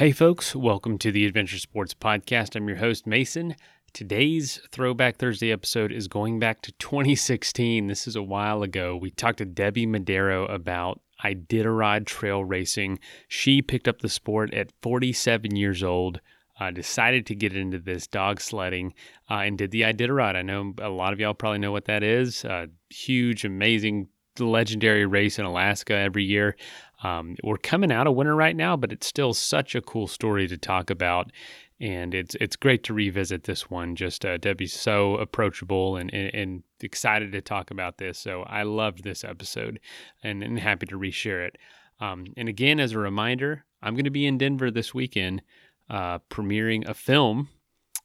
Hey, folks, welcome to the Adventure Sports Podcast. I'm your host, Mason. Today's Throwback Thursday episode is going back to 2016. This is a while ago. We talked to Debbie Moderow about Iditarod trail racing. She picked up the sport at 47 years old. Uh, decided to get into this dog sledding uh, and did the Iditarod. I know a lot of y'all probably know what that is. Uh, huge, amazing, legendary race in Alaska every year. Um, we're coming out of winter right now, but it's still such a cool story to talk about. And it's it's great to revisit this one. Just uh, Debbie's so approachable and, and, and excited to talk about this. So I loved this episode and, and happy to reshare it. Um, and again, as a reminder, I'm going to be in Denver this weekend, uh, premiering a film.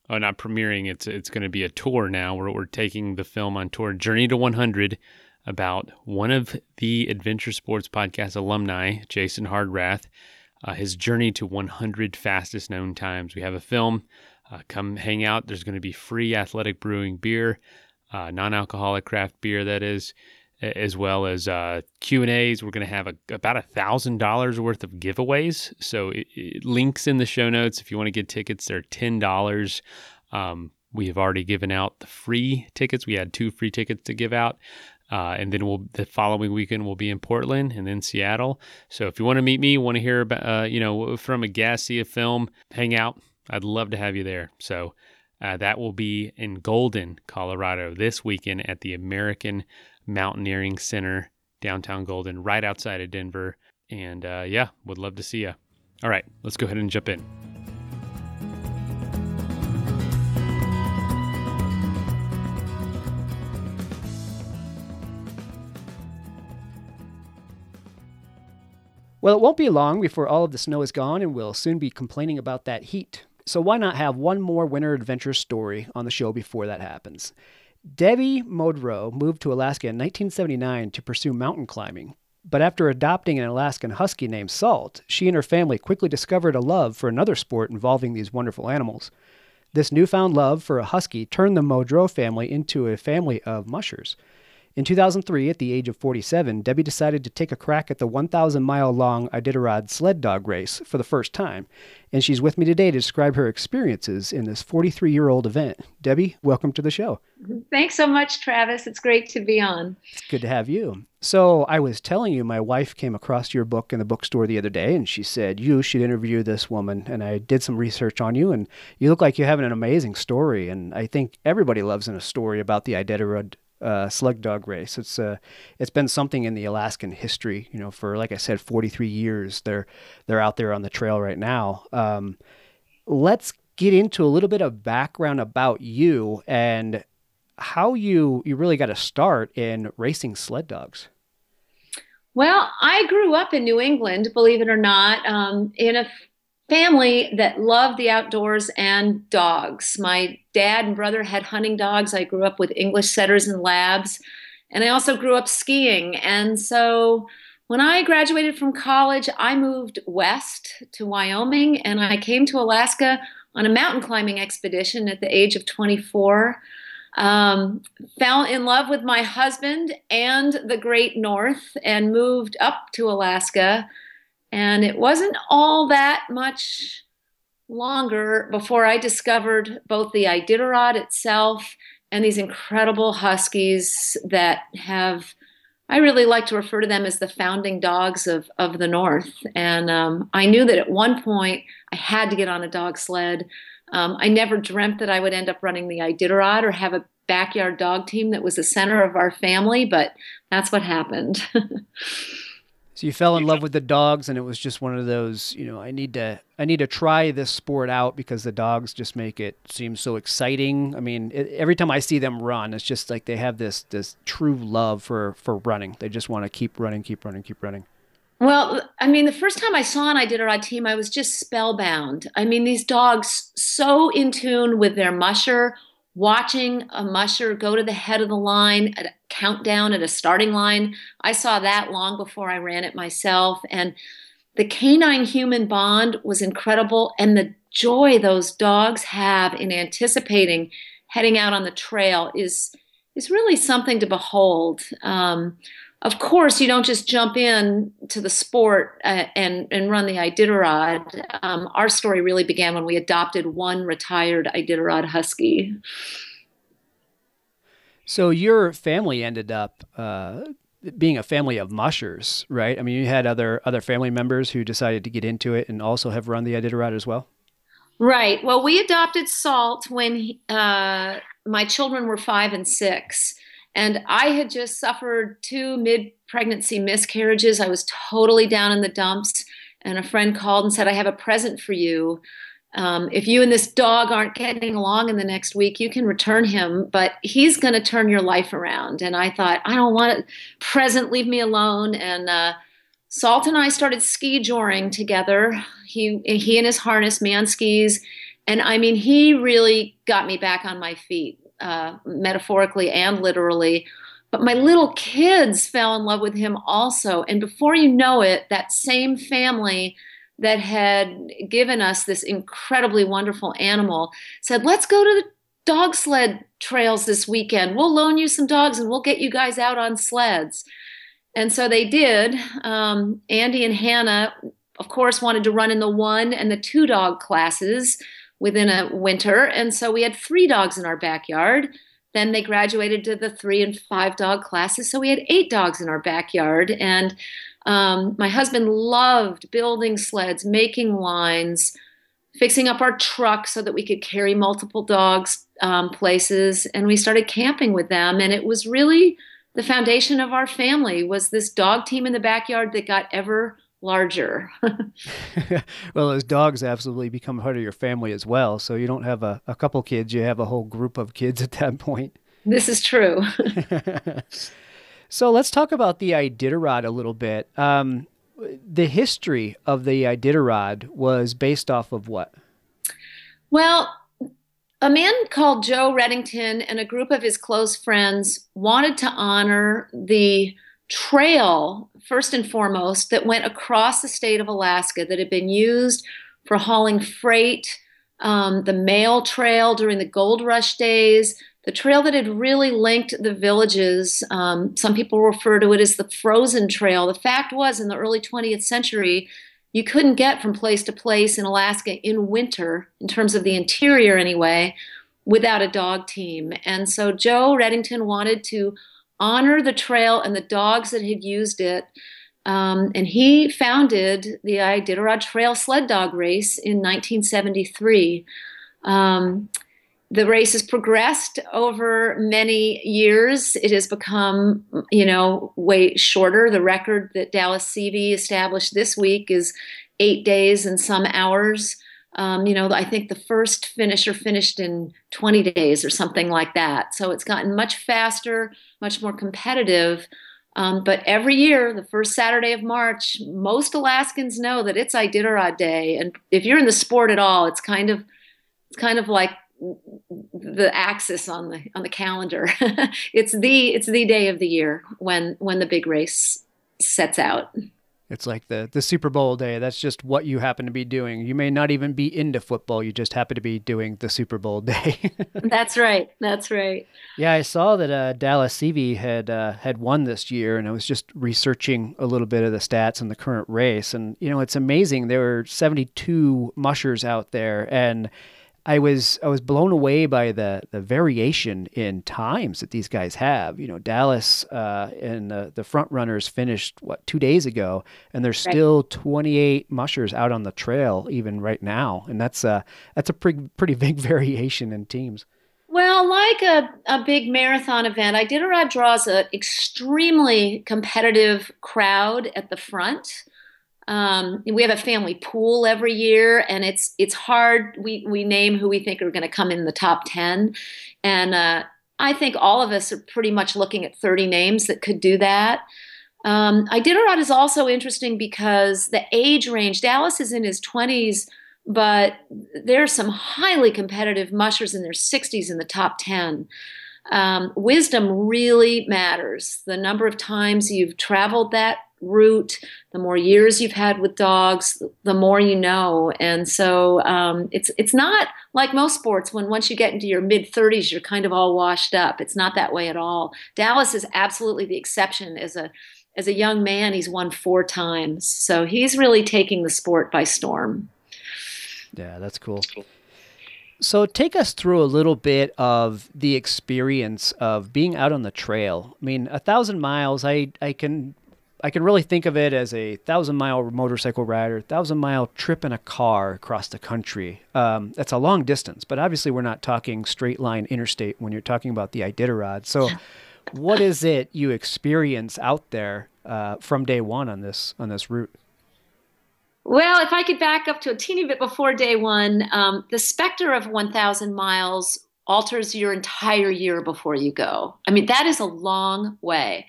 Oh, not premiering. It's it's going to be a tour now. Where we're taking the film on tour, Journey to 100 about one of the Adventure Sports Podcast alumni, Jason Hardrath, uh, his journey to 100 fastest known times. We have a film. Uh, come hang out. There's going to be free athletic brewing beer, uh, non-alcoholic craft beer that is, as well as uh, Q and A's. We're going to have a, about a thousand dollars worth of giveaways. So it, it links in the show notes if you want to get tickets. They're ten dollars. Um, we have already given out the free tickets. We had two free tickets to give out. Uh, and then we'll the following weekend we'll be in Portland and then Seattle. So if you want to meet me, want to hear about uh, you know from a guest, see a film, hang out, I'd love to have you there. So uh, that will be in Golden, Colorado, this weekend at the American Mountaineering Center, downtown Golden, right outside of Denver. And uh, yeah, would love to see you. All right, let's go ahead and jump in. Well, it won't be long before all of the snow is gone and we'll soon be complaining about that heat. So why not have one more winter adventure story on the show before that happens? Debbie Moderow moved to Alaska in 1979 to pursue mountain climbing. But after adopting an Alaskan husky named Salt, she and her family quickly discovered a love for another sport involving these wonderful animals. This newfound love for a husky turned the Modrow family into a family of mushers. In 2003, at the age of 47, Debbie decided to take a crack at the 1,000 mile long Iditarod sled dog race for the first time, and she's with me today to describe her experiences in this 43 year old event. Debbie, welcome to the show. Thanks so much, Travis. It's great to be on. It's good to have you. So, I was telling you, my wife came across your book in the bookstore the other day, and she said you should interview this woman. And I did some research on you, and you look like you're having an amazing story. And I think everybody loves in a story about the Iditarod uh, slug dog race. It's uh, it's been something in the Alaskan history. You know, for like I said, 43 years. They're they're out there on the trail right now. Um, let's get into a little bit of background about you and how you you really got to start in racing sled dogs. Well, I grew up in New England, believe it or not, um, in a family that loved the outdoors and dogs. My dad and brother had hunting dogs. I grew up with English setters and labs. And I also grew up skiing. And so when I graduated from college, I moved west to Wyoming and I came to Alaska on a mountain climbing expedition at the age of 24. Um, fell in love with my husband and the great north and moved up to Alaska and it wasn't all that much longer before I discovered both the Iditarod itself and these incredible huskies that have. I really like to refer to them as the founding dogs of, of the North. And um, I knew that at one point I had to get on a dog sled. Um, I never dreamt that I would end up running the Iditarod or have a backyard dog team that was the center of our family, but that's what happened. So you fell in love with the dogs, and it was just one of those, you know, I need to, I need to try this sport out because the dogs just make it seem so exciting. I mean, it, every time I see them run, it's just like they have this, this true love for for running. They just want to keep running, keep running, keep running. Well, I mean, the first time I saw an Iditarod team, I was just spellbound. I mean, these dogs so in tune with their musher watching a musher go to the head of the line at a countdown at a starting line. I saw that long before I ran it myself. And the canine human bond was incredible. And the joy those dogs have in anticipating heading out on the trail is is really something to behold. Um, of course, you don't just jump in to the sport uh, and and run the Iditarod. Um, our story really began when we adopted one retired Iditarod husky. So your family ended up uh, being a family of mushers, right? I mean, you had other other family members who decided to get into it and also have run the Iditarod as well. Right. Well, we adopted Salt when uh, my children were five and six. And I had just suffered two mid pregnancy miscarriages. I was totally down in the dumps. And a friend called and said, I have a present for you. Um, if you and this dog aren't getting along in the next week, you can return him, but he's going to turn your life around. And I thought, I don't want it. Present, leave me alone. And uh, Salt and I started ski joring together. He he and his harness, man skis, and I mean, he really got me back on my feet, uh, metaphorically and literally. But my little kids fell in love with him also, and before you know it, that same family that had given us this incredibly wonderful animal said, "Let's go to the dog sled trails this weekend. We'll loan you some dogs, and we'll get you guys out on sleds." And so they did. Um, Andy and Hannah, of course, wanted to run in the one and the two dog classes within a winter. And so we had three dogs in our backyard. Then they graduated to the three and five dog classes. So we had eight dogs in our backyard. And um, my husband loved building sleds, making lines, fixing up our truck so that we could carry multiple dogs um, places. And we started camping with them. And it was really the foundation of our family was this dog team in the backyard that got ever larger. well, those dogs absolutely become part of your family as well. So you don't have a, a couple kids, you have a whole group of kids at that point. This is true. so let's talk about the Iditarod a little bit. Um, the history of the Iditarod was based off of what? Well, a man called Joe Redington and a group of his close friends wanted to honor the trail, first and foremost, that went across the state of Alaska that had been used for hauling freight, um, the mail trail during the gold rush days, the trail that had really linked the villages. Um, some people refer to it as the frozen trail. The fact was, in the early 20th century, you couldn't get from place to place in Alaska in winter, in terms of the interior anyway, without a dog team. And so Joe Redington wanted to honor the trail and the dogs that had used it. Um, and he founded the Iditarod Trail Sled Dog Race in 1973. Um, the race has progressed over many years. It has become, you know, way shorter. The record that Dallas Seavey established this week is eight days and some hours. Um, you know, I think the first finisher finished in 20 days or something like that. So it's gotten much faster, much more competitive. Um, but every year, the first Saturday of March, most Alaskans know that it's Iditarod Day, and if you're in the sport at all, it's kind of it's kind of like the axis on the on the calendar. it's the it's the day of the year when when the big race sets out. It's like the the Super Bowl day. That's just what you happen to be doing. You may not even be into football. You just happen to be doing the Super Bowl day. That's right. That's right. Yeah, I saw that uh, Dallas Seavey had uh, had won this year, and I was just researching a little bit of the stats in the current race, and you know it's amazing. There were 72 mushers out there, and I was I was blown away by the the variation in times that these guys have. You know, Dallas uh, and the, the front runners finished what two days ago, and there's right. still 28 mushers out on the trail even right now, and that's a that's a pretty pretty big variation in teams. Well, like a, a big marathon event, Iditarod draws an extremely competitive crowd at the front. Um, we have a family pool every year, and it's it's hard. We we name who we think are going to come in the top ten, and uh, I think all of us are pretty much looking at thirty names that could do that. Um, Iditarod is also interesting because the age range. Dallas is in his twenties, but there are some highly competitive mushers in their sixties in the top ten. Um, wisdom really matters. The number of times you've traveled that route, the more years you've had with dogs, the more you know. And so um, it's it's not like most sports when once you get into your mid 30s, you're kind of all washed up. It's not that way at all. Dallas is absolutely the exception. As a as a young man, he's won four times, so he's really taking the sport by storm. Yeah, that's cool. So take us through a little bit of the experience of being out on the trail. I mean, a thousand miles, I, I can I can really think of it as a thousand mile motorcycle rider, thousand mile trip in a car across the country. Um, that's a long distance, but obviously we're not talking straight line interstate when you're talking about the Iditarod. So, what is it you experience out there uh, from day one on this on this route? Well, if I could back up to a teeny bit before day one, um, the specter of 1,000 miles alters your entire year before you go. I mean, that is a long way.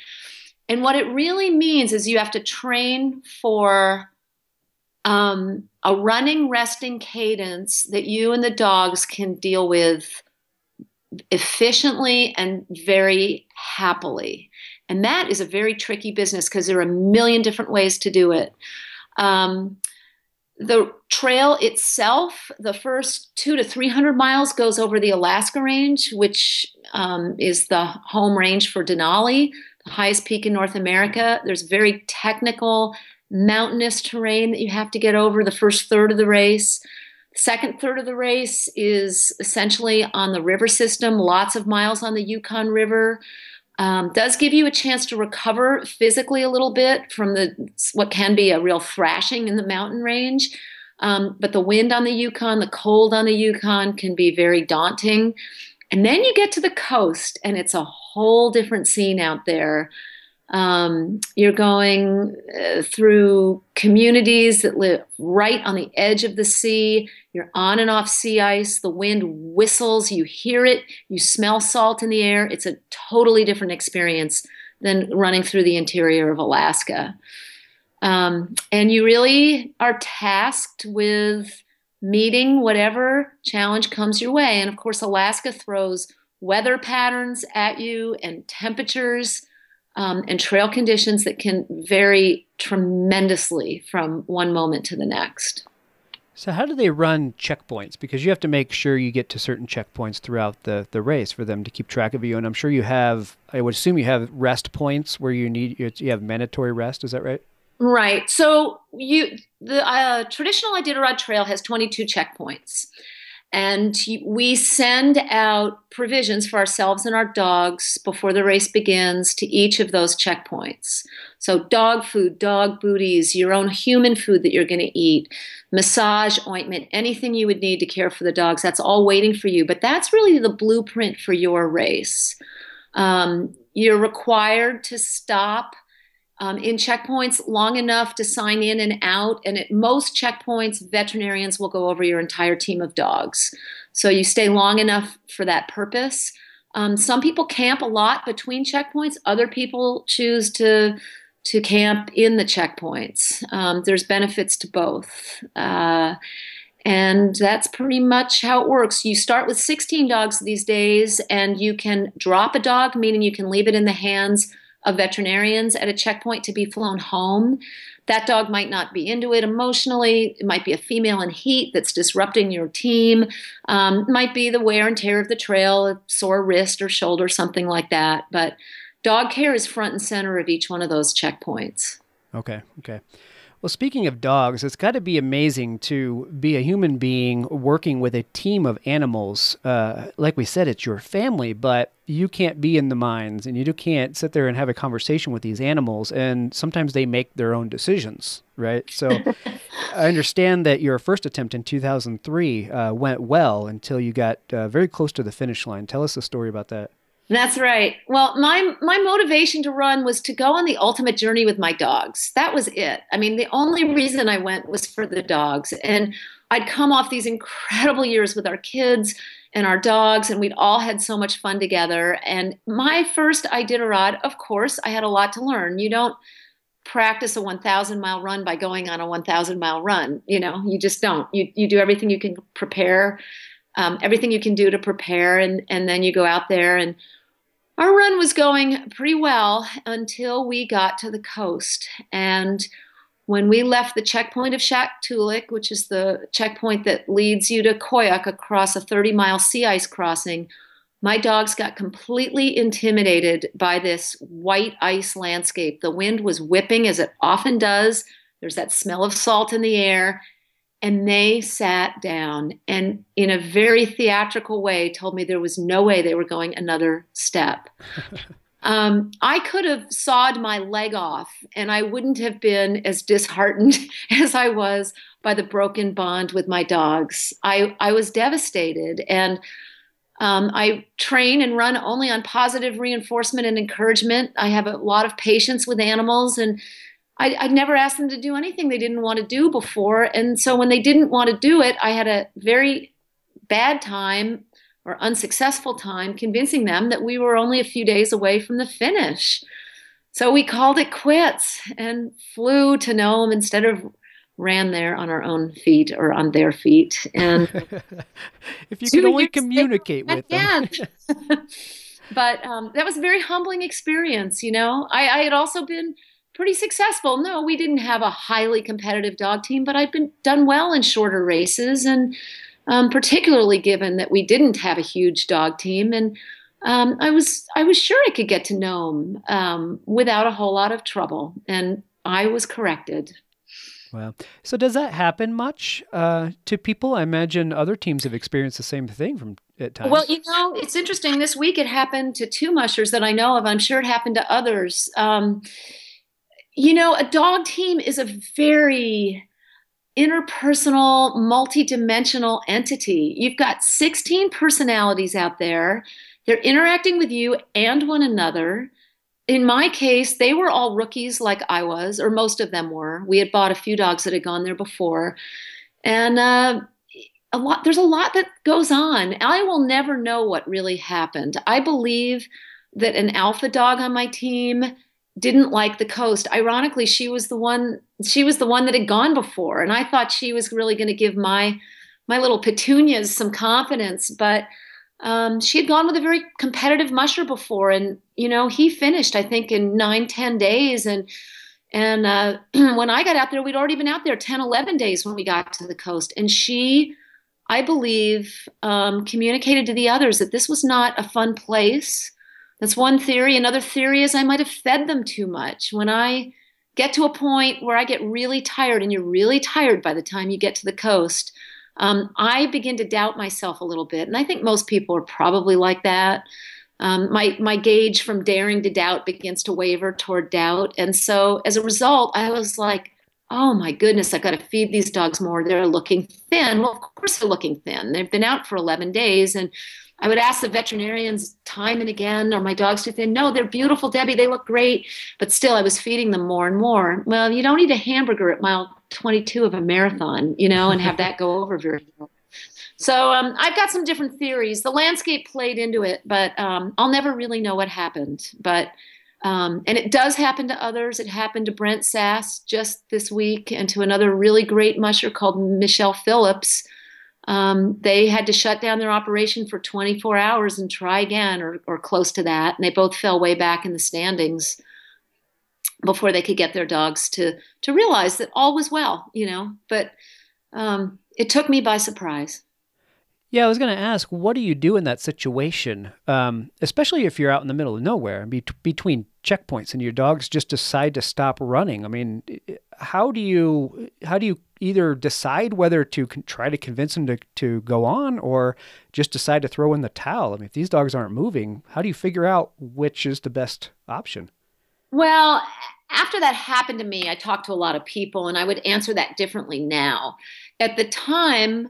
And what it really means is you have to train for um, a running, resting cadence that you and the dogs can deal with efficiently and very happily. And that is a very tricky business because there are a million different ways to do it. Um, the trail itself, the first two to 300 miles goes over the Alaska Range, which um, is the home range for Denali, highest peak in North America. There's very technical, mountainous terrain that you have to get over the first third of the race. Second third of the race is essentially on the river system, lots of miles on the Yukon River. Um, does give you a chance to recover physically a little bit from the what can be a real thrashing in the mountain range. Um, but the wind on the Yukon, the cold on the Yukon can be very daunting. And then you get to the coast, and it's a whole different scene out there. Um, you're going uh, through communities that live right on the edge of the sea. You're on and off sea ice. The wind whistles. You hear it. You smell salt in the air. It's a totally different experience than running through the interior of Alaska. Um, and you really are tasked with meeting whatever challenge comes your way. And of course, Alaska throws weather patterns at you and temperatures um, and trail conditions that can vary tremendously from one moment to the next. So, how do they run checkpoints? Because you have to make sure you get to certain checkpoints throughout the, the race for them to keep track of you. And I'm sure you have, I would assume you have rest points where you need, you have mandatory rest. Is that right? Right. So, you the uh, traditional Iditarod Trail has 22 checkpoints. And we send out provisions for ourselves and our dogs before the race begins to each of those checkpoints. So, dog food, dog booties, your own human food that you're going to eat, massage ointment, anything you would need to care for the dogs, that's all waiting for you. But that's really the blueprint for your race. Um, you're required to stop um, in checkpoints long enough to sign in and out. And at most checkpoints, veterinarians will go over your entire team of dogs. So you stay long enough for that purpose. Um, some people camp a lot between checkpoints. Other people choose to to camp in the checkpoints. Um, there's benefits to both. Uh, and that's pretty much how it works. You start with 16 dogs these days, and you can drop a dog, meaning you can leave it in the hands of veterinarians at a checkpoint to be flown home. That dog might not be into it emotionally. It might be a female in heat that's disrupting your team. Um, might be the wear and tear of the trail, a sore wrist or shoulder, something like that. But dog care is front and center of each one of those checkpoints. Okay. Okay. Well, speaking of dogs, it's got to be amazing to be a human being working with a team of animals. Uh, like we said, it's your family, but you can't be in the mines and you can't sit there and have a conversation with these animals. And sometimes they make their own decisions, right? So I understand that your first attempt in 2003 uh, went well until you got uh, very close to the finish line. Tell us a story about that. That's right. Well, my my motivation to run was to go on the ultimate journey with my dogs. That was it. I mean, the only reason I went was for the dogs. And I'd come off these incredible years with our kids and our dogs, and we'd all had so much fun together. And my first Iditarod, of course, I had a lot to learn. You don't practice a 1,000 mile run by going on a 1,000 mile run. You know, you just don't. You you do everything you can prepare, um, everything you can do to prepare, and and then you go out there and Our run was going pretty well until we got to the coast. And when we left the checkpoint of Shaktoolik, which is the checkpoint that leads you to Koyuk across a 30 mile sea ice crossing, my dogs got completely intimidated by this white ice landscape. The wind was whipping as it often does. There's that smell of salt in the air. And they sat down and, in a very theatrical way, told me there was no way they were going another step. um, I could have sawed my leg off and I wouldn't have been as disheartened as I was by the broken bond with my dogs. I, I was devastated. And um, I train and run only on positive reinforcement and encouragement. I have a lot of patience with animals, and I, would never asked them to do anything they didn't want to do before. And so when they didn't want to do it, I had a very bad time or unsuccessful time convincing them that we were only a few days away from the finish. So we called it quits and flew to Nome instead of ran there on our own feet or on their feet. And if you could only communicate with them. but um, that was a very humbling experience. You know, I, I, had also been pretty successful. No, we didn't have a highly competitive dog team, but I'd been done well in shorter races, and um, particularly given that we didn't have a huge dog team and. Um, I was I was sure I could get to Nome um, without a whole lot of trouble, and I was corrected. Well, So does that happen much uh, to people? I imagine other teams have experienced the same thing from at times. Well, you know, it's interesting. This week it happened to two mushers that I know of. I'm sure it happened to others. Um, you know, a dog team is a very interpersonal, multidimensional entity. You've got 16 personalities out there. They're interacting with you and one another in my case, they were all rookies like I was, or most of them were. We had bought a few dogs that had gone there before. And uh, a lot there's a lot that goes on. I will never know what really happened. I believe that an alpha dog on my team didn't like the coast. Ironically, she was the one she was the one that had gone before and I thought she was really going to give my my little petunias some confidence, but um, she had gone with a very competitive musher before, and you know he finished I think in nine ten days, and and uh, when I got out there, we'd already been out there 10, 11 days when we got to the coast, and she, I believe, um, communicated to the others that this was not a fun place. That's one theory. Another theory is I might have fed them too much. When I get to a point where I get really tired, and you're really tired by the time you get to the coast um, I begin to doubt myself a little bit. And I think most people are probably like that. Um, my, my gauge from daring to doubt begins to waver toward doubt. And so as a result, I was like, oh my goodness, I've got to feed these dogs more. They're looking thin. Well, of course they're looking thin. They've been out for 11 days. And I would ask the veterinarians time and again, are my dogs too thin? No, they're beautiful, Debbie. They look great. But still, I was feeding them more and more. Well, you don't eat a hamburger at mile 22 of a marathon, you know, and have that go over very well. So um, I've got some different theories. The landscape played into it, but um, I'll never really know what happened. But um, and it does happen to others. It happened to Brent Sass just this week, and to another really great musher called Michelle Phillips um, they had to shut down their operation for 24 hours and try again or, or close to that. And they both fell way back in the standings before they could get their dogs to, to realize that all was well, you know. But um, it took me by surprise. Yeah, I was going to ask, what do you do in that situation, um, especially if you're out in the middle of nowhere, be- between checkpoints, and your dogs just decide to stop running? I mean, how do you how do you either decide whether to con- try to convince them to, to go on or just decide to throw in the towel? I mean, if these dogs aren't moving, how do you figure out which is the best option? Well, after that happened to me, I talked to a lot of people and I would answer that differently now. At the time,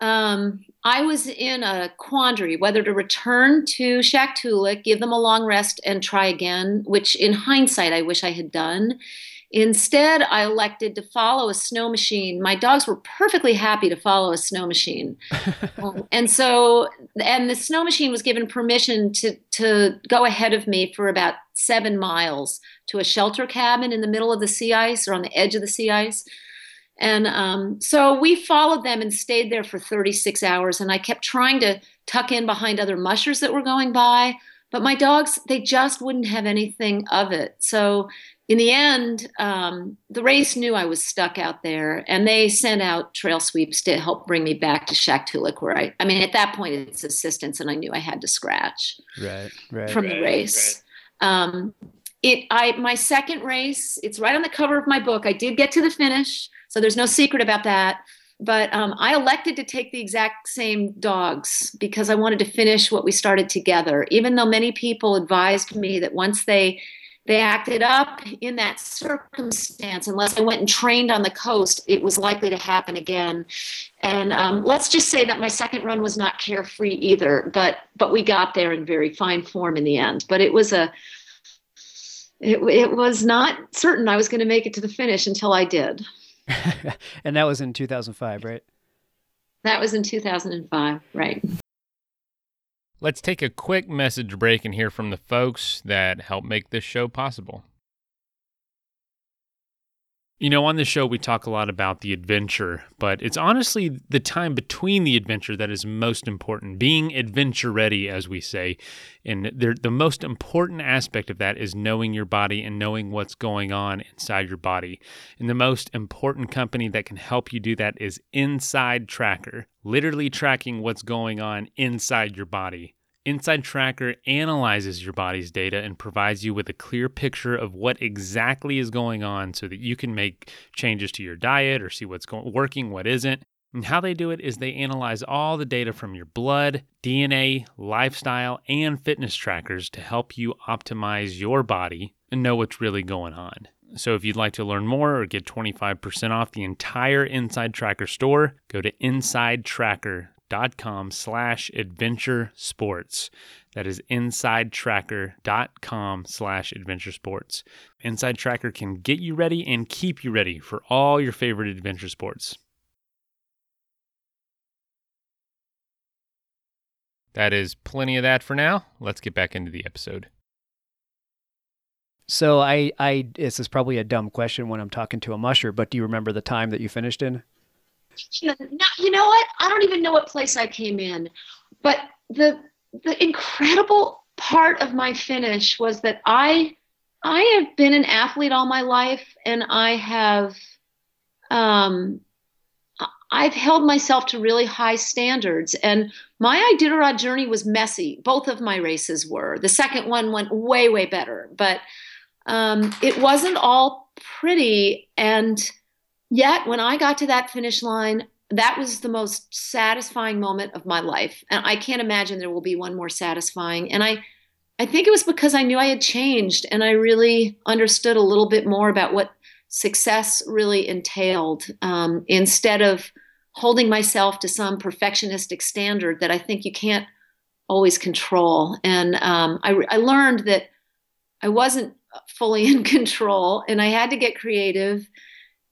um, I was in a quandary whether to return to Shaktoolik, give them a long rest, and try again, which in hindsight I wish I had done. Instead, I elected to follow a snow machine. My dogs were perfectly happy to follow a snow machine. um, and so, and the snow machine was given permission to, to go ahead of me for about seven miles to a shelter cabin in the middle of the sea ice or on the edge of the sea ice. And um, so we followed them and stayed there for 36 hours. And I kept trying to tuck in behind other mushers that were going by but my dogs, they just wouldn't have anything of it. So in the end, um, the race knew I was stuck out there, and they sent out trail sweeps to help bring me back to Shaktoolik, where I, I mean, at that point, it's assistance, and I knew I had to scratch right, right. from right, the race. Right. Um, it, I, my second race, it's right on the cover of my book. I did get to the finish, so there's no secret about that. But um, I elected to take the exact same dogs because I wanted to finish what we started together. Even though many people advised me that once they they acted up in that circumstance. Unless i went and trained on the coast it was likely to happen again. And um, let's just say that my second run was not carefree either but but we got there in very fine form in the end. But it was a it, it was not certain i was going to make it to the finish until i did. And that was in 2005 right? That was in 2005 right Let's take a quick message break and hear from the folks that help make this show possible. You know, on this show, we talk a lot about the adventure, but it's honestly the time between the adventure that is most important. Being adventure ready, as we say. And the most important aspect of that is knowing your body and knowing what's going on inside your body. And the most important company that can help you do that is Inside Tracker, literally tracking what's going on inside your body. Inside Tracker analyzes your body's data and provides you with a clear picture of what exactly is going on so that you can make changes to your diet or see what's going, working, what isn't. And how they do it is they analyze all the data from your blood, DNA, lifestyle, and fitness trackers to help you optimize your body and know what's really going on. So if you'd like to learn more or get 25% off the entire Inside Tracker store, go to insidetracker.com insidetracker.com slash adventure sports. That is insidetracker.com slash adventure sports. Inside Tracker can get you ready and keep you ready for all your favorite adventure sports. That is plenty of that for now. Let's get back into the episode. So I, I, this is probably a dumb question when I'm talking to a musher, but do you remember the time that you finished in? You know what? I don't even know what place I came in, but the the incredible part of my finish was that I I have been an athlete all my life, and I have um, I've held myself to really high standards. And my Iditarod journey was messy. Both of my races were. The second one went way way better, but um, it wasn't all pretty and Yet, when I got to that finish line, that was the most satisfying moment of my life. And I can't imagine there will be one more satisfying. And I, I think it was because I knew I had changed and I really understood a little bit more about what success really entailed um, instead of holding myself to some perfectionistic standard that I think you can't always control. And um, I, I learned that I wasn't fully in control and I had to get creative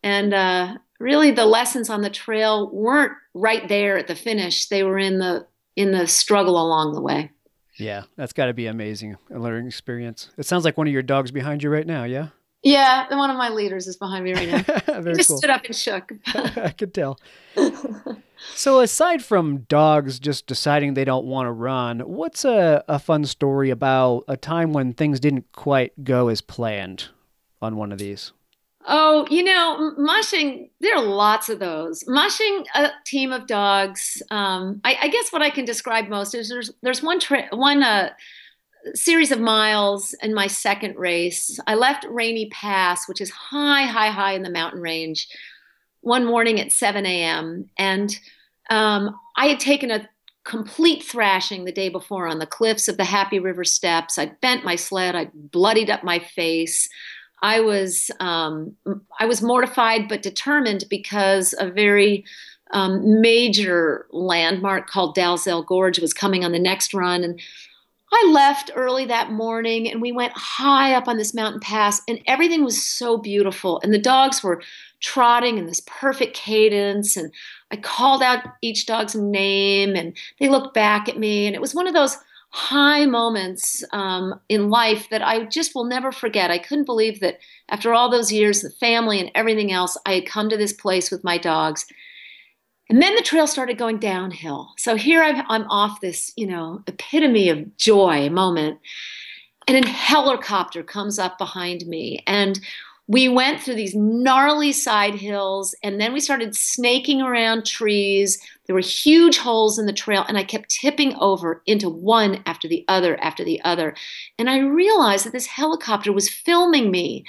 and uh, really the lessons on the trail weren't right there at the finish. They were in the in the struggle along the way. Yeah that's got to be amazing a learning experience. It sounds like one of your dogs behind you right now yeah? Yeah one of my leaders is behind me right now. Very just cool. stood up and shook. I could tell. So aside from dogs just deciding they don't want to run what's a, a fun story about a time when things didn't quite go as planned on one of these Oh, you know, mushing, there are lots of those. Mushing a team of dogs. Um, I, I, guess what I can describe most is there's there's one tri- one uh, series of miles in my second race. I left Rainy Pass, which is high, high, high in the mountain range, one morning at 7 a.m. And um, I had taken a complete thrashing the day before on the cliffs of the Happy River Steps. I'd bent my sled, I'd bloodied up my face. I was um, I was mortified but determined because a very um, major landmark called Dalzell Gorge was coming on the next run, and I left early that morning and we went high up on this mountain pass, and everything was so beautiful, and the dogs were trotting in this perfect cadence, and I called out each dog's name, and they looked back at me, and it was one of those high moments um, in life that I just will never forget. I couldn't believe that after all those years, the family and everything else, I had come to this place with my dogs. And then the trail started going downhill. So here I'm, I'm off this, you know, epitome of joy moment. And a helicopter comes up behind me. And we went through these gnarly side hills and then we started snaking around trees. There were huge holes in the trail, and I kept tipping over into one after the other after the other. And I realized that this helicopter was filming me.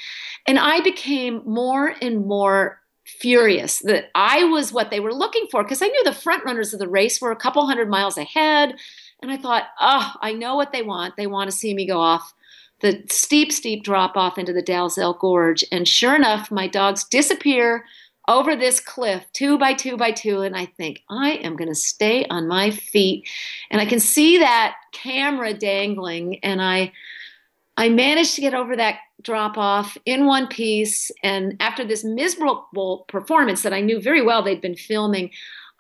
And I became more and more furious that I was what they were looking for because I knew the front runners of the race were a couple hundred miles ahead. And I thought, oh, I know what they want. They want to see me go off the steep, steep drop off into the Dalzell Gorge. And sure enough, my dogs disappear over this cliff, two by two by two. And I think, I am going to stay on my feet. And I can see that camera dangling. And I, I managed to get over that drop off in one piece. And after this miserable performance that I knew very well they'd been filming,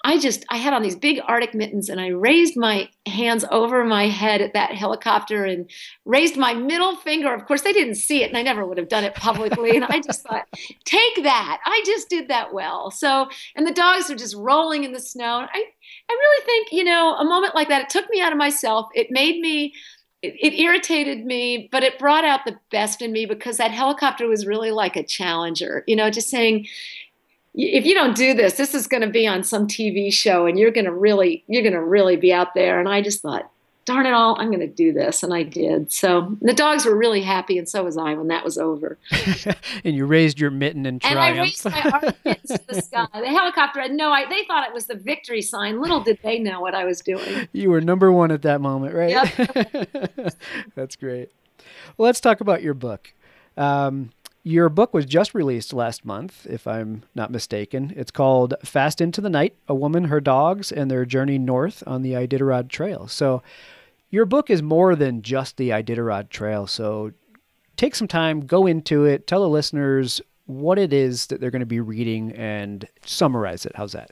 I just I had on these big Arctic mittens and I raised my hands over my head at that helicopter and raised my middle finger. Of course, they didn't see it, and I never would have done it publicly. and I just thought, take that. I just did that well. So, and the dogs are just rolling in the snow. I I really think you know a moment like that. It took me out of myself. It made me it, irritated me, but it brought out the best in me because that helicopter was really like a challenger, you know, just saying, if you don't do this, this is going to be on some TV show and you're going to really, you're going to really be out there. And I just thought, darn it all, I'm going to do this. And I did. So the dogs were really happy. And so was I when that was over. and you raised your mitten in triumph. And I raised my armpits to the sky. The helicopter had no idea. They thought it was the victory sign. Little did they know what I was doing. You were number one at that moment, right? Yep. That's great. Well, let's talk about your book. Um, your book was just released last month, if I'm not mistaken. It's called Fast Into the Night A Woman, Her Dogs, and Their Journey North on the Iditarod Trail. So, your book is more than just the Iditarod Trail. So, take some time, go into it, tell the listeners what it is that they're going to be reading, and summarize it. How's that?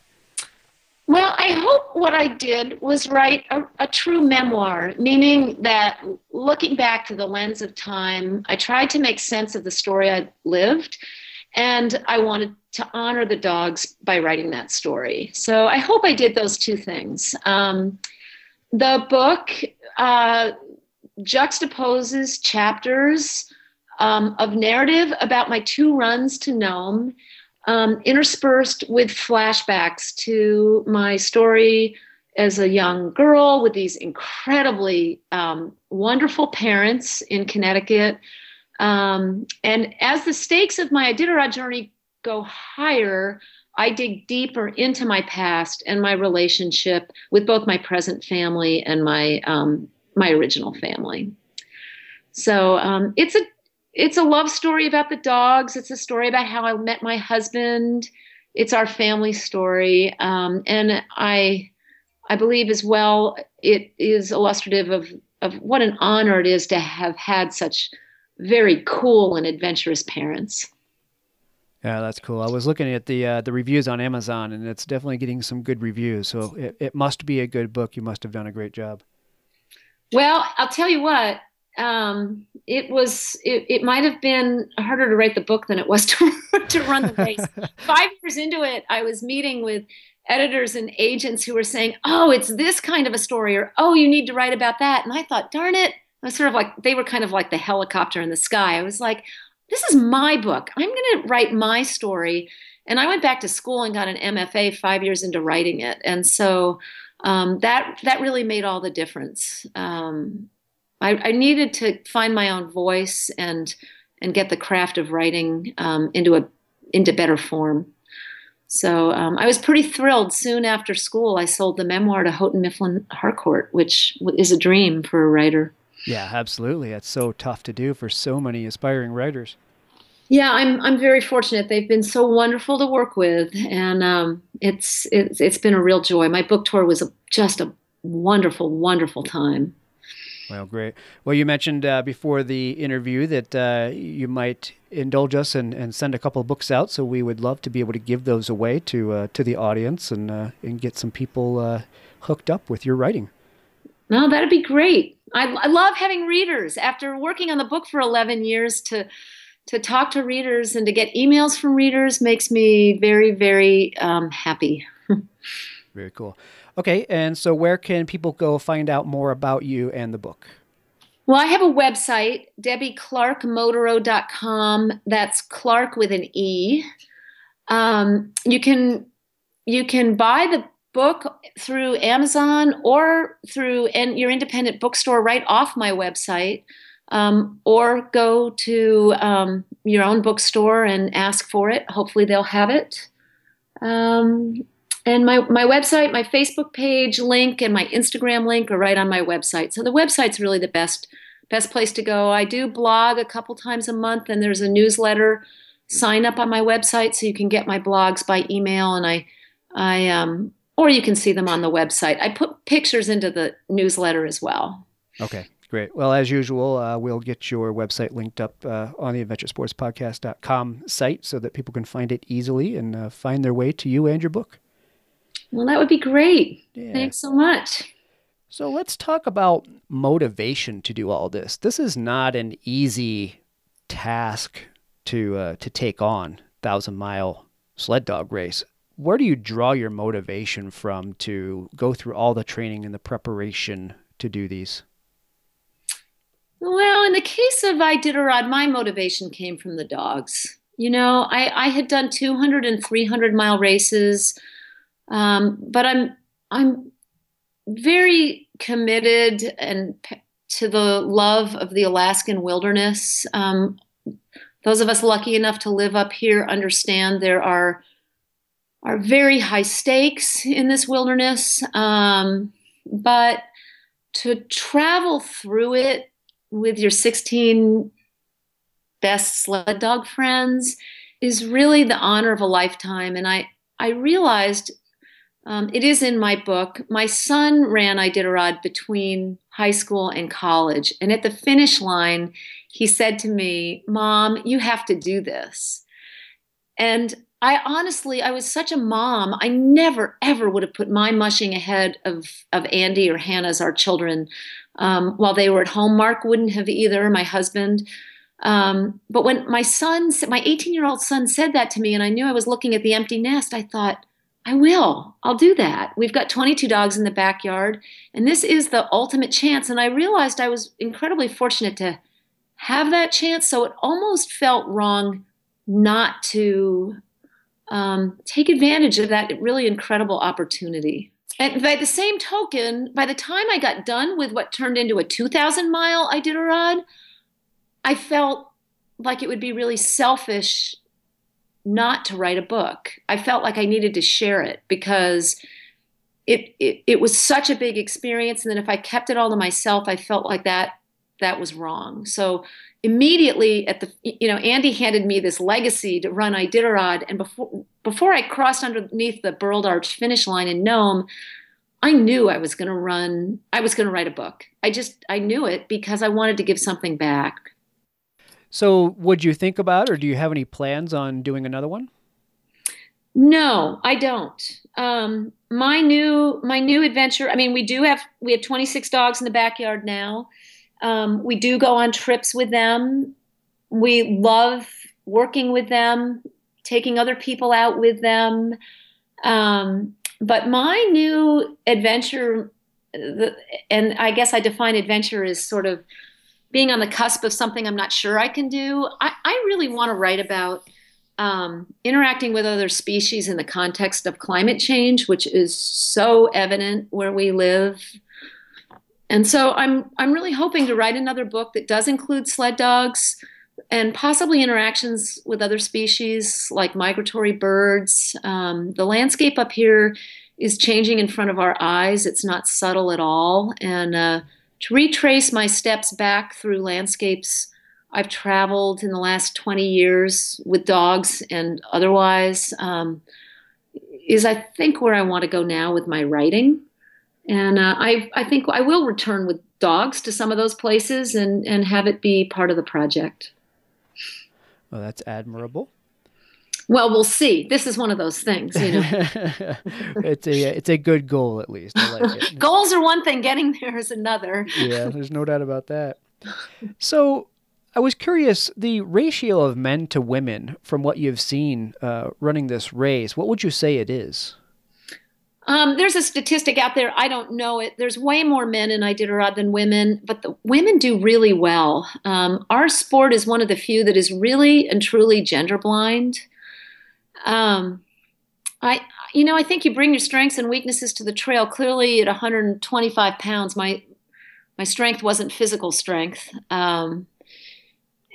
Well, I hope what I did was write a, a, true memoir, meaning that looking back to the lens of time, I tried to make sense of the story I lived, and I wanted to honor the dogs by writing that story. So I hope I did those two things. Um, the book uh, juxtaposes chapters um, of narrative about my two runs to Nome um, interspersed with flashbacks to my story as a young girl with these incredibly um, wonderful parents in Connecticut. Um, and as the stakes of my Iditarod journey go higher, I dig deeper into my past and my relationship with both my present family and my um, my original family. So um, it's a it's a love story about the dogs. It's a story about how I met my husband. It's our family story, um, and I, I believe as well, it is illustrative of of what an honor it is to have had such very cool and adventurous parents. Yeah, that's cool. I was looking at the uh, the reviews on Amazon, and it's definitely getting some good reviews. So it, it must be a good book. You must have done a great job. Well, I'll tell you what um, it was it, it might have been harder to write the book than it was to, to run the race. Five years into it, I was meeting with editors and agents who were saying, "Oh, it's this kind of a story," or "Oh, you need to write about that." And I thought, "Darn it!" I was sort of like they were kind of like the helicopter in the sky. I was like, "This is my book. I'm going to write my story." And I went back to school and got an MFA five years into writing it, and so um, that that really made all the difference. Um, I, I needed to find my own voice and and get the craft of writing um, into a into better form. So um, I was pretty thrilled. Soon after school, I sold the memoir to Houghton Mifflin Harcourt, which is a dream for a writer. Yeah, absolutely. It's so tough to do for so many aspiring writers. Yeah, I'm I'm very fortunate. They've been so wonderful to work with, and um, it's it's it's been a real joy. My book tour was a, just a wonderful, wonderful time. Well, great. Well, you mentioned uh, before the interview that uh, you might indulge us and, and send a couple of books out. So we would love to be able to give those away to uh, to the audience and uh, and get some people uh, hooked up with your writing. No, that'd be great. I, I love having readers. After working on the book for eleven years, to to talk to readers and to get emails from readers makes me very very um, happy. Very cool. Okay, and so where can people go find out more about you and the book? Well, I have a website, debbieclarkemoderow.com. That's Clark with an E. Um, you can you can buy the book through Amazon or through in your independent bookstore right off my website, um, or go to um, your own bookstore and ask for it. Hopefully, they'll have it. Um, and my, my website, my Facebook page link, and my Instagram link are right on my website. So the website's really the best best place to go. I do blog a couple times a month, and there's a newsletter. Sign up on my website so you can get my blogs by email, and I I um or you can see them on the website. I put pictures into the newsletter as well. Okay, great. Well, as usual, uh, we'll get your website linked up uh, on the AdventureSportsPodcast.com site so that people can find it easily and uh, find their way to you and your book. Well, that would be great. Yeah. Thanks so much. So let's talk about motivation to do all this. This is not an easy task to uh, to take on thousand mile sled dog race where do you draw your motivation from to go through all the training and the preparation to do these? Well, in the case of Iditarod, my motivation came from the dogs. You know, I, I had done 200 and 300 mile races, um, but I'm I'm very committed and to the love of the Alaskan wilderness. Um, those of us lucky enough to live up here understand there are are very high stakes in this wilderness. Um, but to travel through it with your 16 best sled dog friends is really the honor of a lifetime. And I, I realized um, it is in my book. My son ran Iditarod between high school and college. And at the finish line, he said to me, Mom, you have to do this. And I honestly, I was such a mom. I never, ever would have put my mushing ahead of of Andy or Hannah's, our children, um, while they were at home. Mark wouldn't have either. My husband. Um, but when my son, my 18 year old son, said that to me, and I knew I was looking at the empty nest, I thought, I will. I'll do that. We've got 22 dogs in the backyard, and this is the ultimate chance. And I realized I was incredibly fortunate to have that chance. So it almost felt wrong not to um, take advantage of that really incredible opportunity. And by the same token, by the time I got done with what turned into a 2,000 mile Iditarod, I felt like it would be really selfish not to write a book. I felt like I needed to share it because it, it, it was such a big experience. And then if I kept it all to myself, I felt like that that was wrong. So immediately at the you know Andy handed me this legacy to run Iditarod, and before before I crossed underneath the Burled Arch finish line in Nome, I knew I was going to run. I was going to write a book. I just I knew it because I wanted to give something back. So, would you think about, or do you have any plans on doing another one? No, I don't. Um, my new my new adventure. I mean, we do have we have 26 dogs in the backyard now. Um, we do go on trips with them. We love working with them, taking other people out with them. Um, but my new adventure, the, and I guess I define adventure as sort of being on the cusp of something I'm not sure I can do. I, I really want to write about um, interacting with other species in the context of climate change, which is so evident where we live and so I'm I'm really hoping to write another book that does include sled dogs and possibly interactions with other species like migratory birds. Um, the landscape up here is changing in front of our eyes. It's not subtle at all. And uh, to retrace my steps back through landscapes I've traveled in the last 20 years with dogs and otherwise um, is, I think, where I want to go now with my writing and uh, I I think I will return with dogs to some of those places and and have it be part of the project. Well, that's admirable. Well, we'll see. This is one of those things, you know. it's a it's a good goal at least. Like Goals are one thing; getting there is another. yeah, there's no doubt about that. So, I was curious the ratio of men to women from what you've seen uh, running this race. What would you say it is? Um, there's a statistic out there. I don't know it. There's way more men in Iditarod than women, but the women do really well. Um, our sport is one of the few that is really and truly gender blind. Um, I, you know, I think you bring your strengths and weaknesses to the trail. Clearly, at 125 pounds, my my strength wasn't physical strength, um,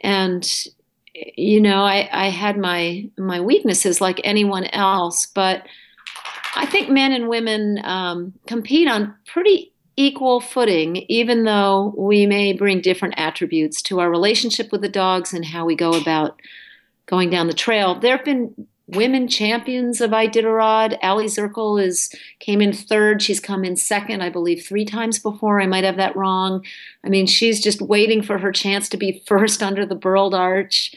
and you know, I, I had my my weaknesses like anyone else, but I think men and women um, compete on pretty equal footing, even though we may bring different attributes to our relationship with the dogs and how we go about going down the trail. There have been women champions of Iditarod. Aliy Zirkle is came in third. She's come in second, I believe, three times before. I might have that wrong. I mean, she's just waiting for her chance to be first under the Burled Arch.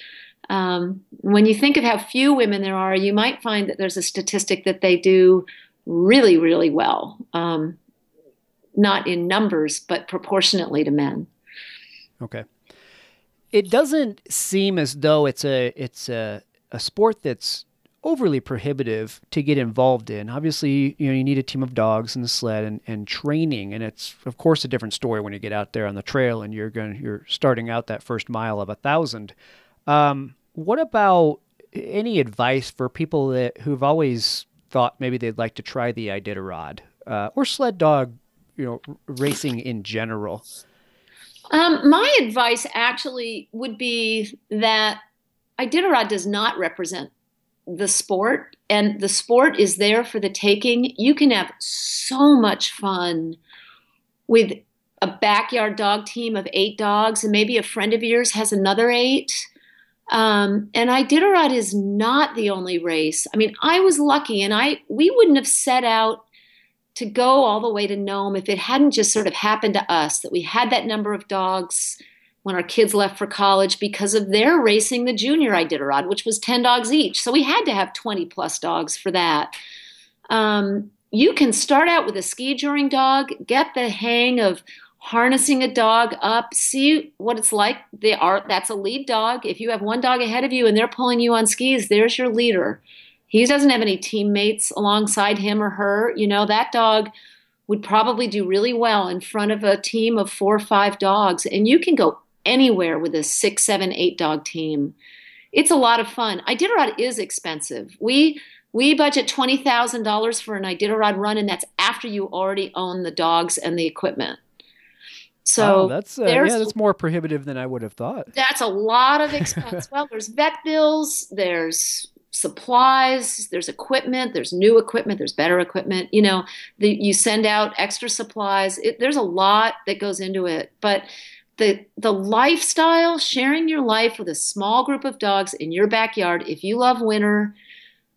Um, when you think of how few women there are, you might find that there's a statistic that they do really, really well. Um, not in numbers, but proportionately to men. Okay. It doesn't seem as though it's a it's a, a sport that's overly prohibitive to get involved in. Obviously, you know, you need a team of dogs and the sled and, and training, and it's of course a different story when you get out there on the trail and you're going you're starting out that first mile of a thousand. Um, what about any advice for people that who've always thought maybe they'd like to try the Iditarod uh, or sled dog, you know, r- racing in general? Um, my advice actually would be that Iditarod does not represent the sport, and the sport is there for the taking. You can have so much fun with a backyard dog team of eight dogs, and maybe a friend of yours has another eight. Um, and Iditarod is not the only race. I mean, I was lucky, and I we wouldn't have set out to go all the way to Nome if it hadn't just sort of happened to us that we had that number of dogs when our kids left for college because of their racing the junior Iditarod, which was 10 dogs each. So we had to have 20 plus dogs for that. Um, you can start out with a ski joring dog, get the hang of harnessing a dog up, see what it's like. They are that's a lead dog. If you have one dog ahead of you and they're pulling you on skis, there's your leader. He doesn't have any teammates alongside him or her. You know, that dog would probably do really well in front of a team of four or five dogs. And you can go anywhere with a six, seven, eight dog team. It's a lot of fun. Iditarod is expensive. We we budget twenty thousand dollars for an Iditarod run, and that's after you already own the dogs and the equipment. So oh, that's uh, yeah, that's more prohibitive than I would have thought. That's a lot of expense. well, there's vet bills, there's supplies, there's equipment, there's new equipment, there's better equipment. You know, the, you send out extra supplies. It, there's a lot that goes into it, but the the lifestyle, sharing your life with a small group of dogs in your backyard, if you love winter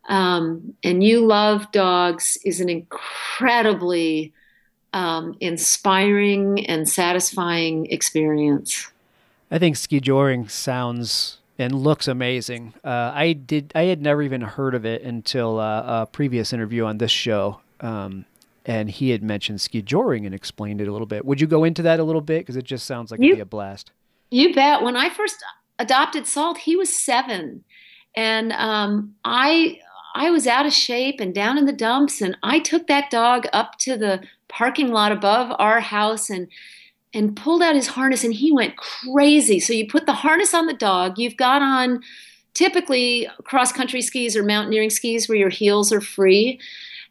um, and you love dogs, is an incredibly um, inspiring and satisfying experience. I think ski joring sounds and looks amazing. Uh, I did. I had never even heard of it until uh, a previous interview on this show. Um, and he had mentioned ski joring and explained it a little bit. Would you go into that a little bit because it just sounds like you, it'd be a blast? You bet. When I first adopted Salt, he was seven, and um, I I was out of shape and down in the dumps, and I took that dog up to the parking lot above our house and and pulled out his harness, and he went crazy. So you put the harness on the dog. You've got on typically cross country skis or mountaineering skis where your heels are free.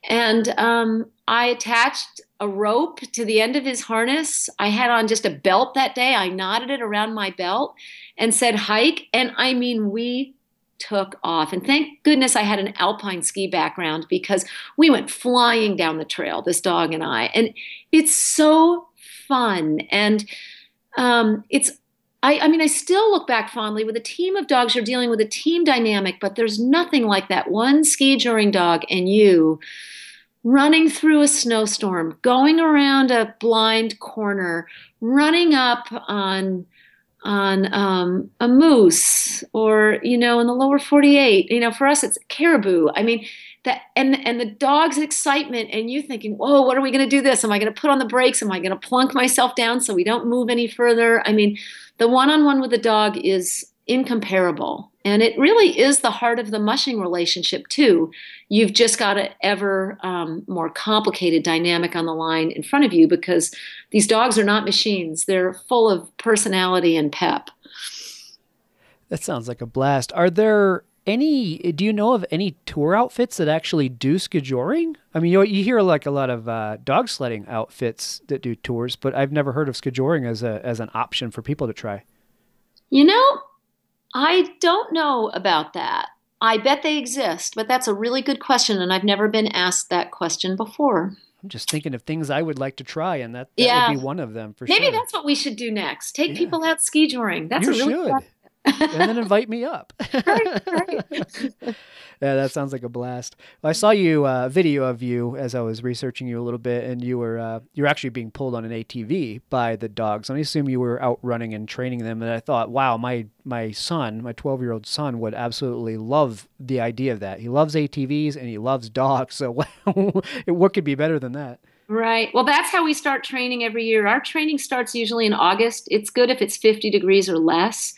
And um, I attached a rope to the end of his harness. I had on just a belt that day. I knotted it around my belt and said hike. And I mean, we took off. And thank goodness I had an alpine ski background because we went flying down the trail, this dog and I. And it's so fun. And um, it's I, I, mean, I still look back fondly with a team of dogs. You're dealing with a team dynamic, but there's nothing like that one ski joring dog and you running through a snowstorm, going around a blind corner, running up on on um, a moose, or you know, in the lower 48. You know, for us, it's caribou. I mean, that and and the dog's excitement, and you thinking, "Whoa, what are we going to do? This? Am I going to put on the brakes? Am I going to plunk myself down so we don't move any further?" I mean, the one-on-one with the dog is incomparable. And it really is the heart of the mushing relationship, too. You've just got an ever um, more complicated dynamic on the line in front of you because these dogs are not machines. They're full of personality and pep. That sounds like a blast. Are there any, do you know of any tour outfits that actually do skijoring? I mean, you, you hear like a lot of uh, dog sledding outfits that do tours, but I've never heard of skijoring as, a, as an option for people to try. You know, I don't know about that. I bet they exist, but that's a really good question, and I've never been asked that question before. I'm just thinking of things I would like to try, and that, that Yeah. would be one of them for Maybe sure. Maybe that's what we should do next. Take Yeah. people out skijoring. That's you a really should. And then invite me up. Right, right. yeah, that sounds like a blast. I saw you uh, video of you as I was researching you a little bit, and you were uh, you were actually being pulled on an ATV by the dogs. And I assume you were out running and training them. And I thought, wow, my my son, my 12 year old son, would absolutely love the idea of that. He loves ATVs and he loves dogs. So what could be better than that? Right. Well, that's how we start training every year. Our training starts usually in August. It's good if it's 50 degrees or less.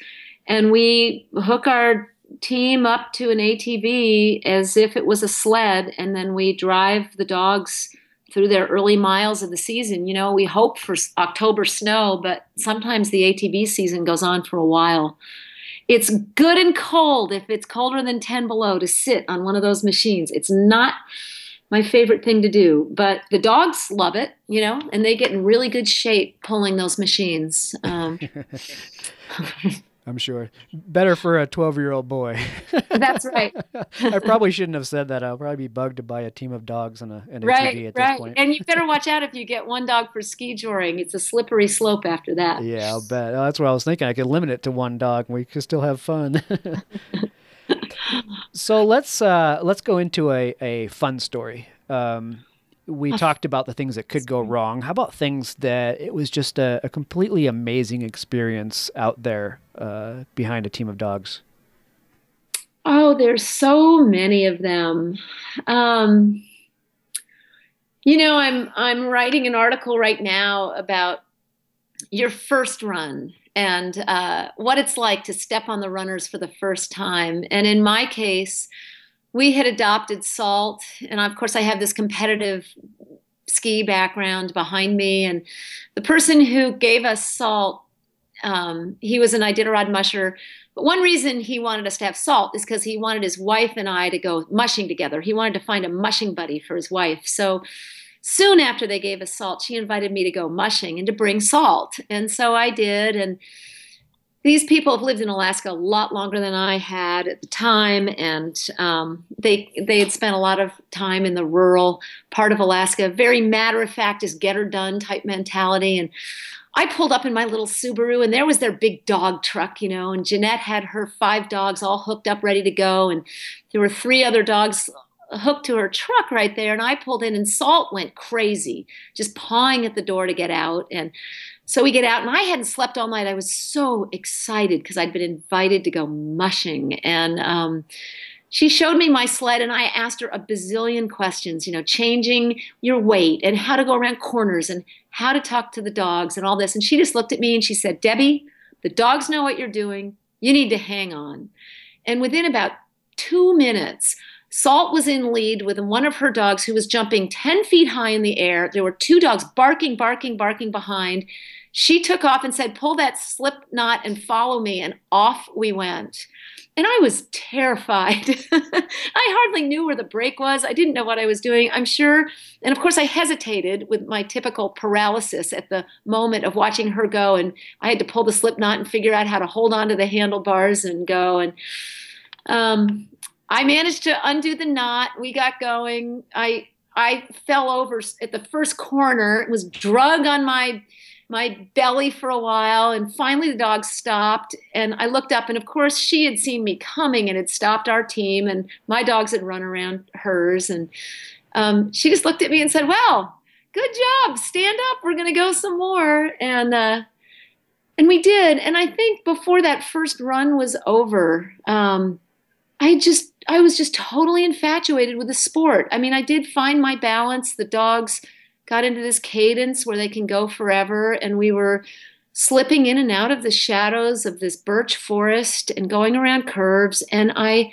And we hook our team up to an ATV as if it was a sled. And then we drive the dogs through their early miles of the season. You know, we hope for October snow, but sometimes the ATV season goes on for a while. It's good and cold if it's colder than 10 below to sit on one of those machines. It's not my favorite thing to do. But the dogs love it, you know, and they get in really good shape pulling those machines. Um, I'm sure better for a 12 year old boy. that's right, I probably shouldn't have said that. I'll probably be bugged to buy a team of dogs and a, an ATV right, at this right. point. And you better watch out if you get one dog for skijoring. It's a slippery slope after that. Yeah, I'll bet. Oh, that's what I was thinking. I could limit it to one dog, and we could still have fun. so let's uh, let's go into a, a fun story. Um, we talked about the things that could go wrong. How about things that it was just a, a completely amazing experience out there uh, behind a team of dogs? Oh, there's so many of them. Um, you know, I'm I'm writing an article right now about your first run and uh, what it's like to step on the runners for the first time. And in my case, we had adopted Salt, and of course, I have this competitive ski background behind me. And the person who gave us Salt, um, he was an Iditarod musher. But one reason he wanted us to have Salt is because he wanted his wife and I to go mushing together. He wanted to find a mushing buddy for his wife. So soon after they gave us Salt, she invited me to go mushing and to bring Salt. And so I did. And these people have lived in Alaska a lot longer than I had at the time, and um, they they had spent a lot of time in the rural part of Alaska. Very matter of fact, is get her done type mentality. And I pulled up in my little Subaru, and there was their big dog truck, you know. And Jeanette had her five dogs all hooked up, ready to go, and there were three other dogs hooked to her truck right there. And I pulled in, and Salt went crazy, just pawing at the door to get out. And so we get out, and I hadn't slept all night. I was so excited because I'd been invited to go mushing. And um, she showed me my sled, and I asked her a bazillion questions, you know, changing your weight and how to go around corners and how to talk to the dogs and all this. And she just looked at me and she said, Debbie, the dogs know what you're doing. You need to hang on. And within about two minutes, Salt was in lead with one of her dogs who was jumping 10 feet high in the air. There were two dogs barking, barking, barking behind. She took off and said, Pull that slip knot and follow me. And off we went. And I was terrified. I hardly knew where the brake was. I didn't know what I was doing. I'm sure. And of course, I hesitated with my typical paralysis at the moment of watching her go. And I had to pull the slip knot and figure out how to hold on to the handlebars and go. And um, I managed to undo the knot. We got going. I I fell over at the first corner. It was drug on my my belly for a while, and finally the dog stopped. And I looked up, and of course she had seen me coming and had stopped our team, and my dogs had run around hers. And um, she just looked at me and said, "Well, good job. Stand up. We're going to go some more." And uh, and we did. And I think before that first run was over, um, I just I was just totally infatuated with the sport. I mean, I did find my balance. The dogs got into this cadence where they can go forever, and we were slipping in and out of the shadows of this birch forest and going around curves. And I,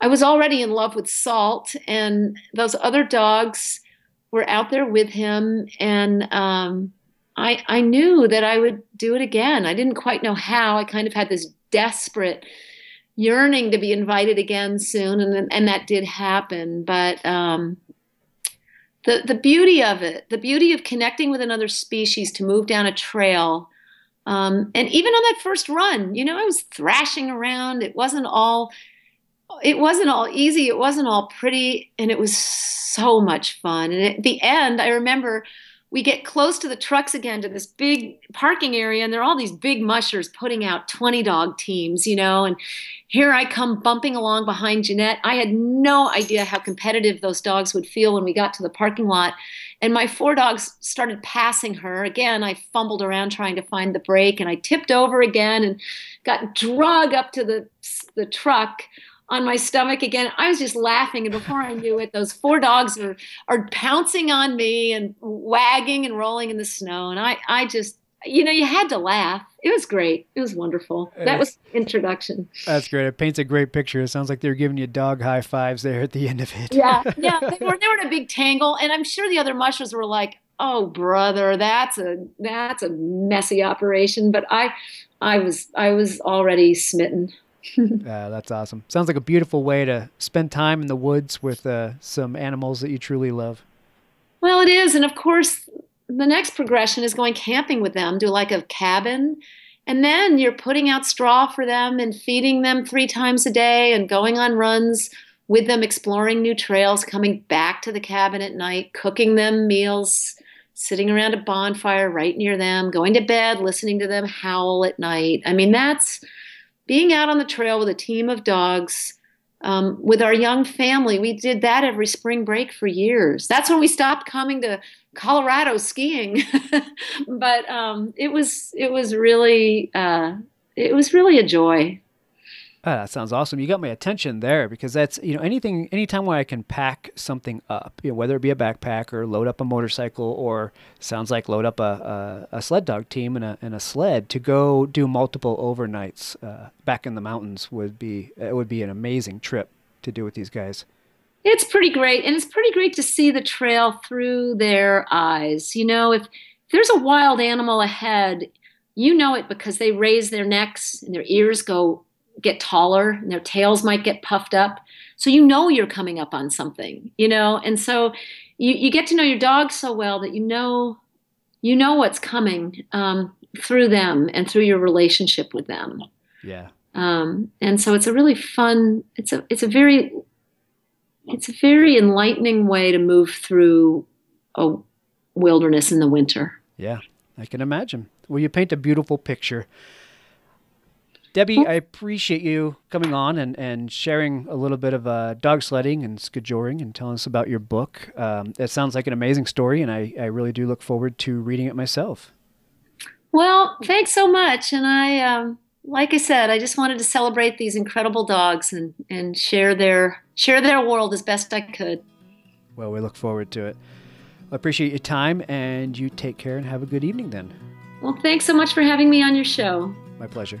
I was already in love with Salt, and those other dogs were out there with him. And um, I, I knew that I would do it again. I didn't quite know how. I kind of had this desperate yearning to be invited again soon, and and that did happen. But um, the the beauty of it, the beauty of connecting with another species to move down a trail um, and even on that first run, you know, I was thrashing around. It wasn't all it wasn't all easy. It wasn't all pretty, and it was so much fun. And at the end, I remember we get close to the trucks again to this big parking area, and there are all these big mushers putting out 20 dog teams, you know. And here I come bumping along behind Jeanette. I had no idea how competitive those dogs would feel when we got to the parking lot. And my four dogs started passing her. Again, I fumbled around trying to find the brake and I tipped over again and got drug up to the, the truck on my stomach again. I was just laughing. And before I knew it, those four dogs are, are pouncing on me and wagging and rolling in the snow. And I, I just, you know, you had to laugh. It was great. It was wonderful. That was introduction. That's great. It paints a great picture. It sounds like they're giving you dog high fives there at the end of it. Yeah, yeah. They were, they were in a big tangle, and I'm sure the other mushers were like, "Oh, brother, that's a that's a messy operation." But I, I was I was already smitten. uh, that's awesome. Sounds like a beautiful way to spend time in the woods with uh, some animals that you truly love. Well, it is, and of course, the next progression is going camping with them, do like a cabin. And then you're putting out straw for them and feeding them three times a day and going on runs with them, exploring new trails, coming back to the cabin at night, cooking them meals, sitting around a bonfire right near them, going to bed, listening to them howl at night. I mean, that's being out on the trail with a team of dogs. Um, with our young family, we did that every spring break for years. That's when we stopped coming to Colorado skiing. but um, it was it was really uh, it was really a joy. Oh, that sounds awesome. You got my attention there because that's you know anything anytime where I can pack something up, you know, whether it be a backpack or load up a motorcycle or sounds like load up a, a, a sled dog team and a, and a sled to go do multiple overnights uh, back in the mountains would be it would be an amazing trip to do with these guys. It's pretty great. And it's pretty great to see the trail through their eyes. You know, if, if there's a wild animal ahead, you know it because they raise their necks and their ears go get taller and their tails might get puffed up. So you know you're coming up on something, you know? And so you, you get to know your dog so well that you know you know what's coming um, through them and through your relationship with them. Yeah. Um, and so it's a really fun. It's a it's a very it's a very enlightening way to move through a wilderness in the winter. Yeah, I can imagine. Well, you paint a beautiful picture. Debbie, I appreciate you coming on and, and sharing a little bit of uh, dog sledding and skijoring and telling us about your book. Um, it sounds like an amazing story, and I, I really do look forward to reading it myself. Well, thanks so much. And I, um, like I said, I just wanted to celebrate these incredible dogs and, and share their share their world as best I could. Well, we look forward to it. I appreciate your time, and you take care and have a good evening then. Well, thanks so much for having me on your show. My pleasure.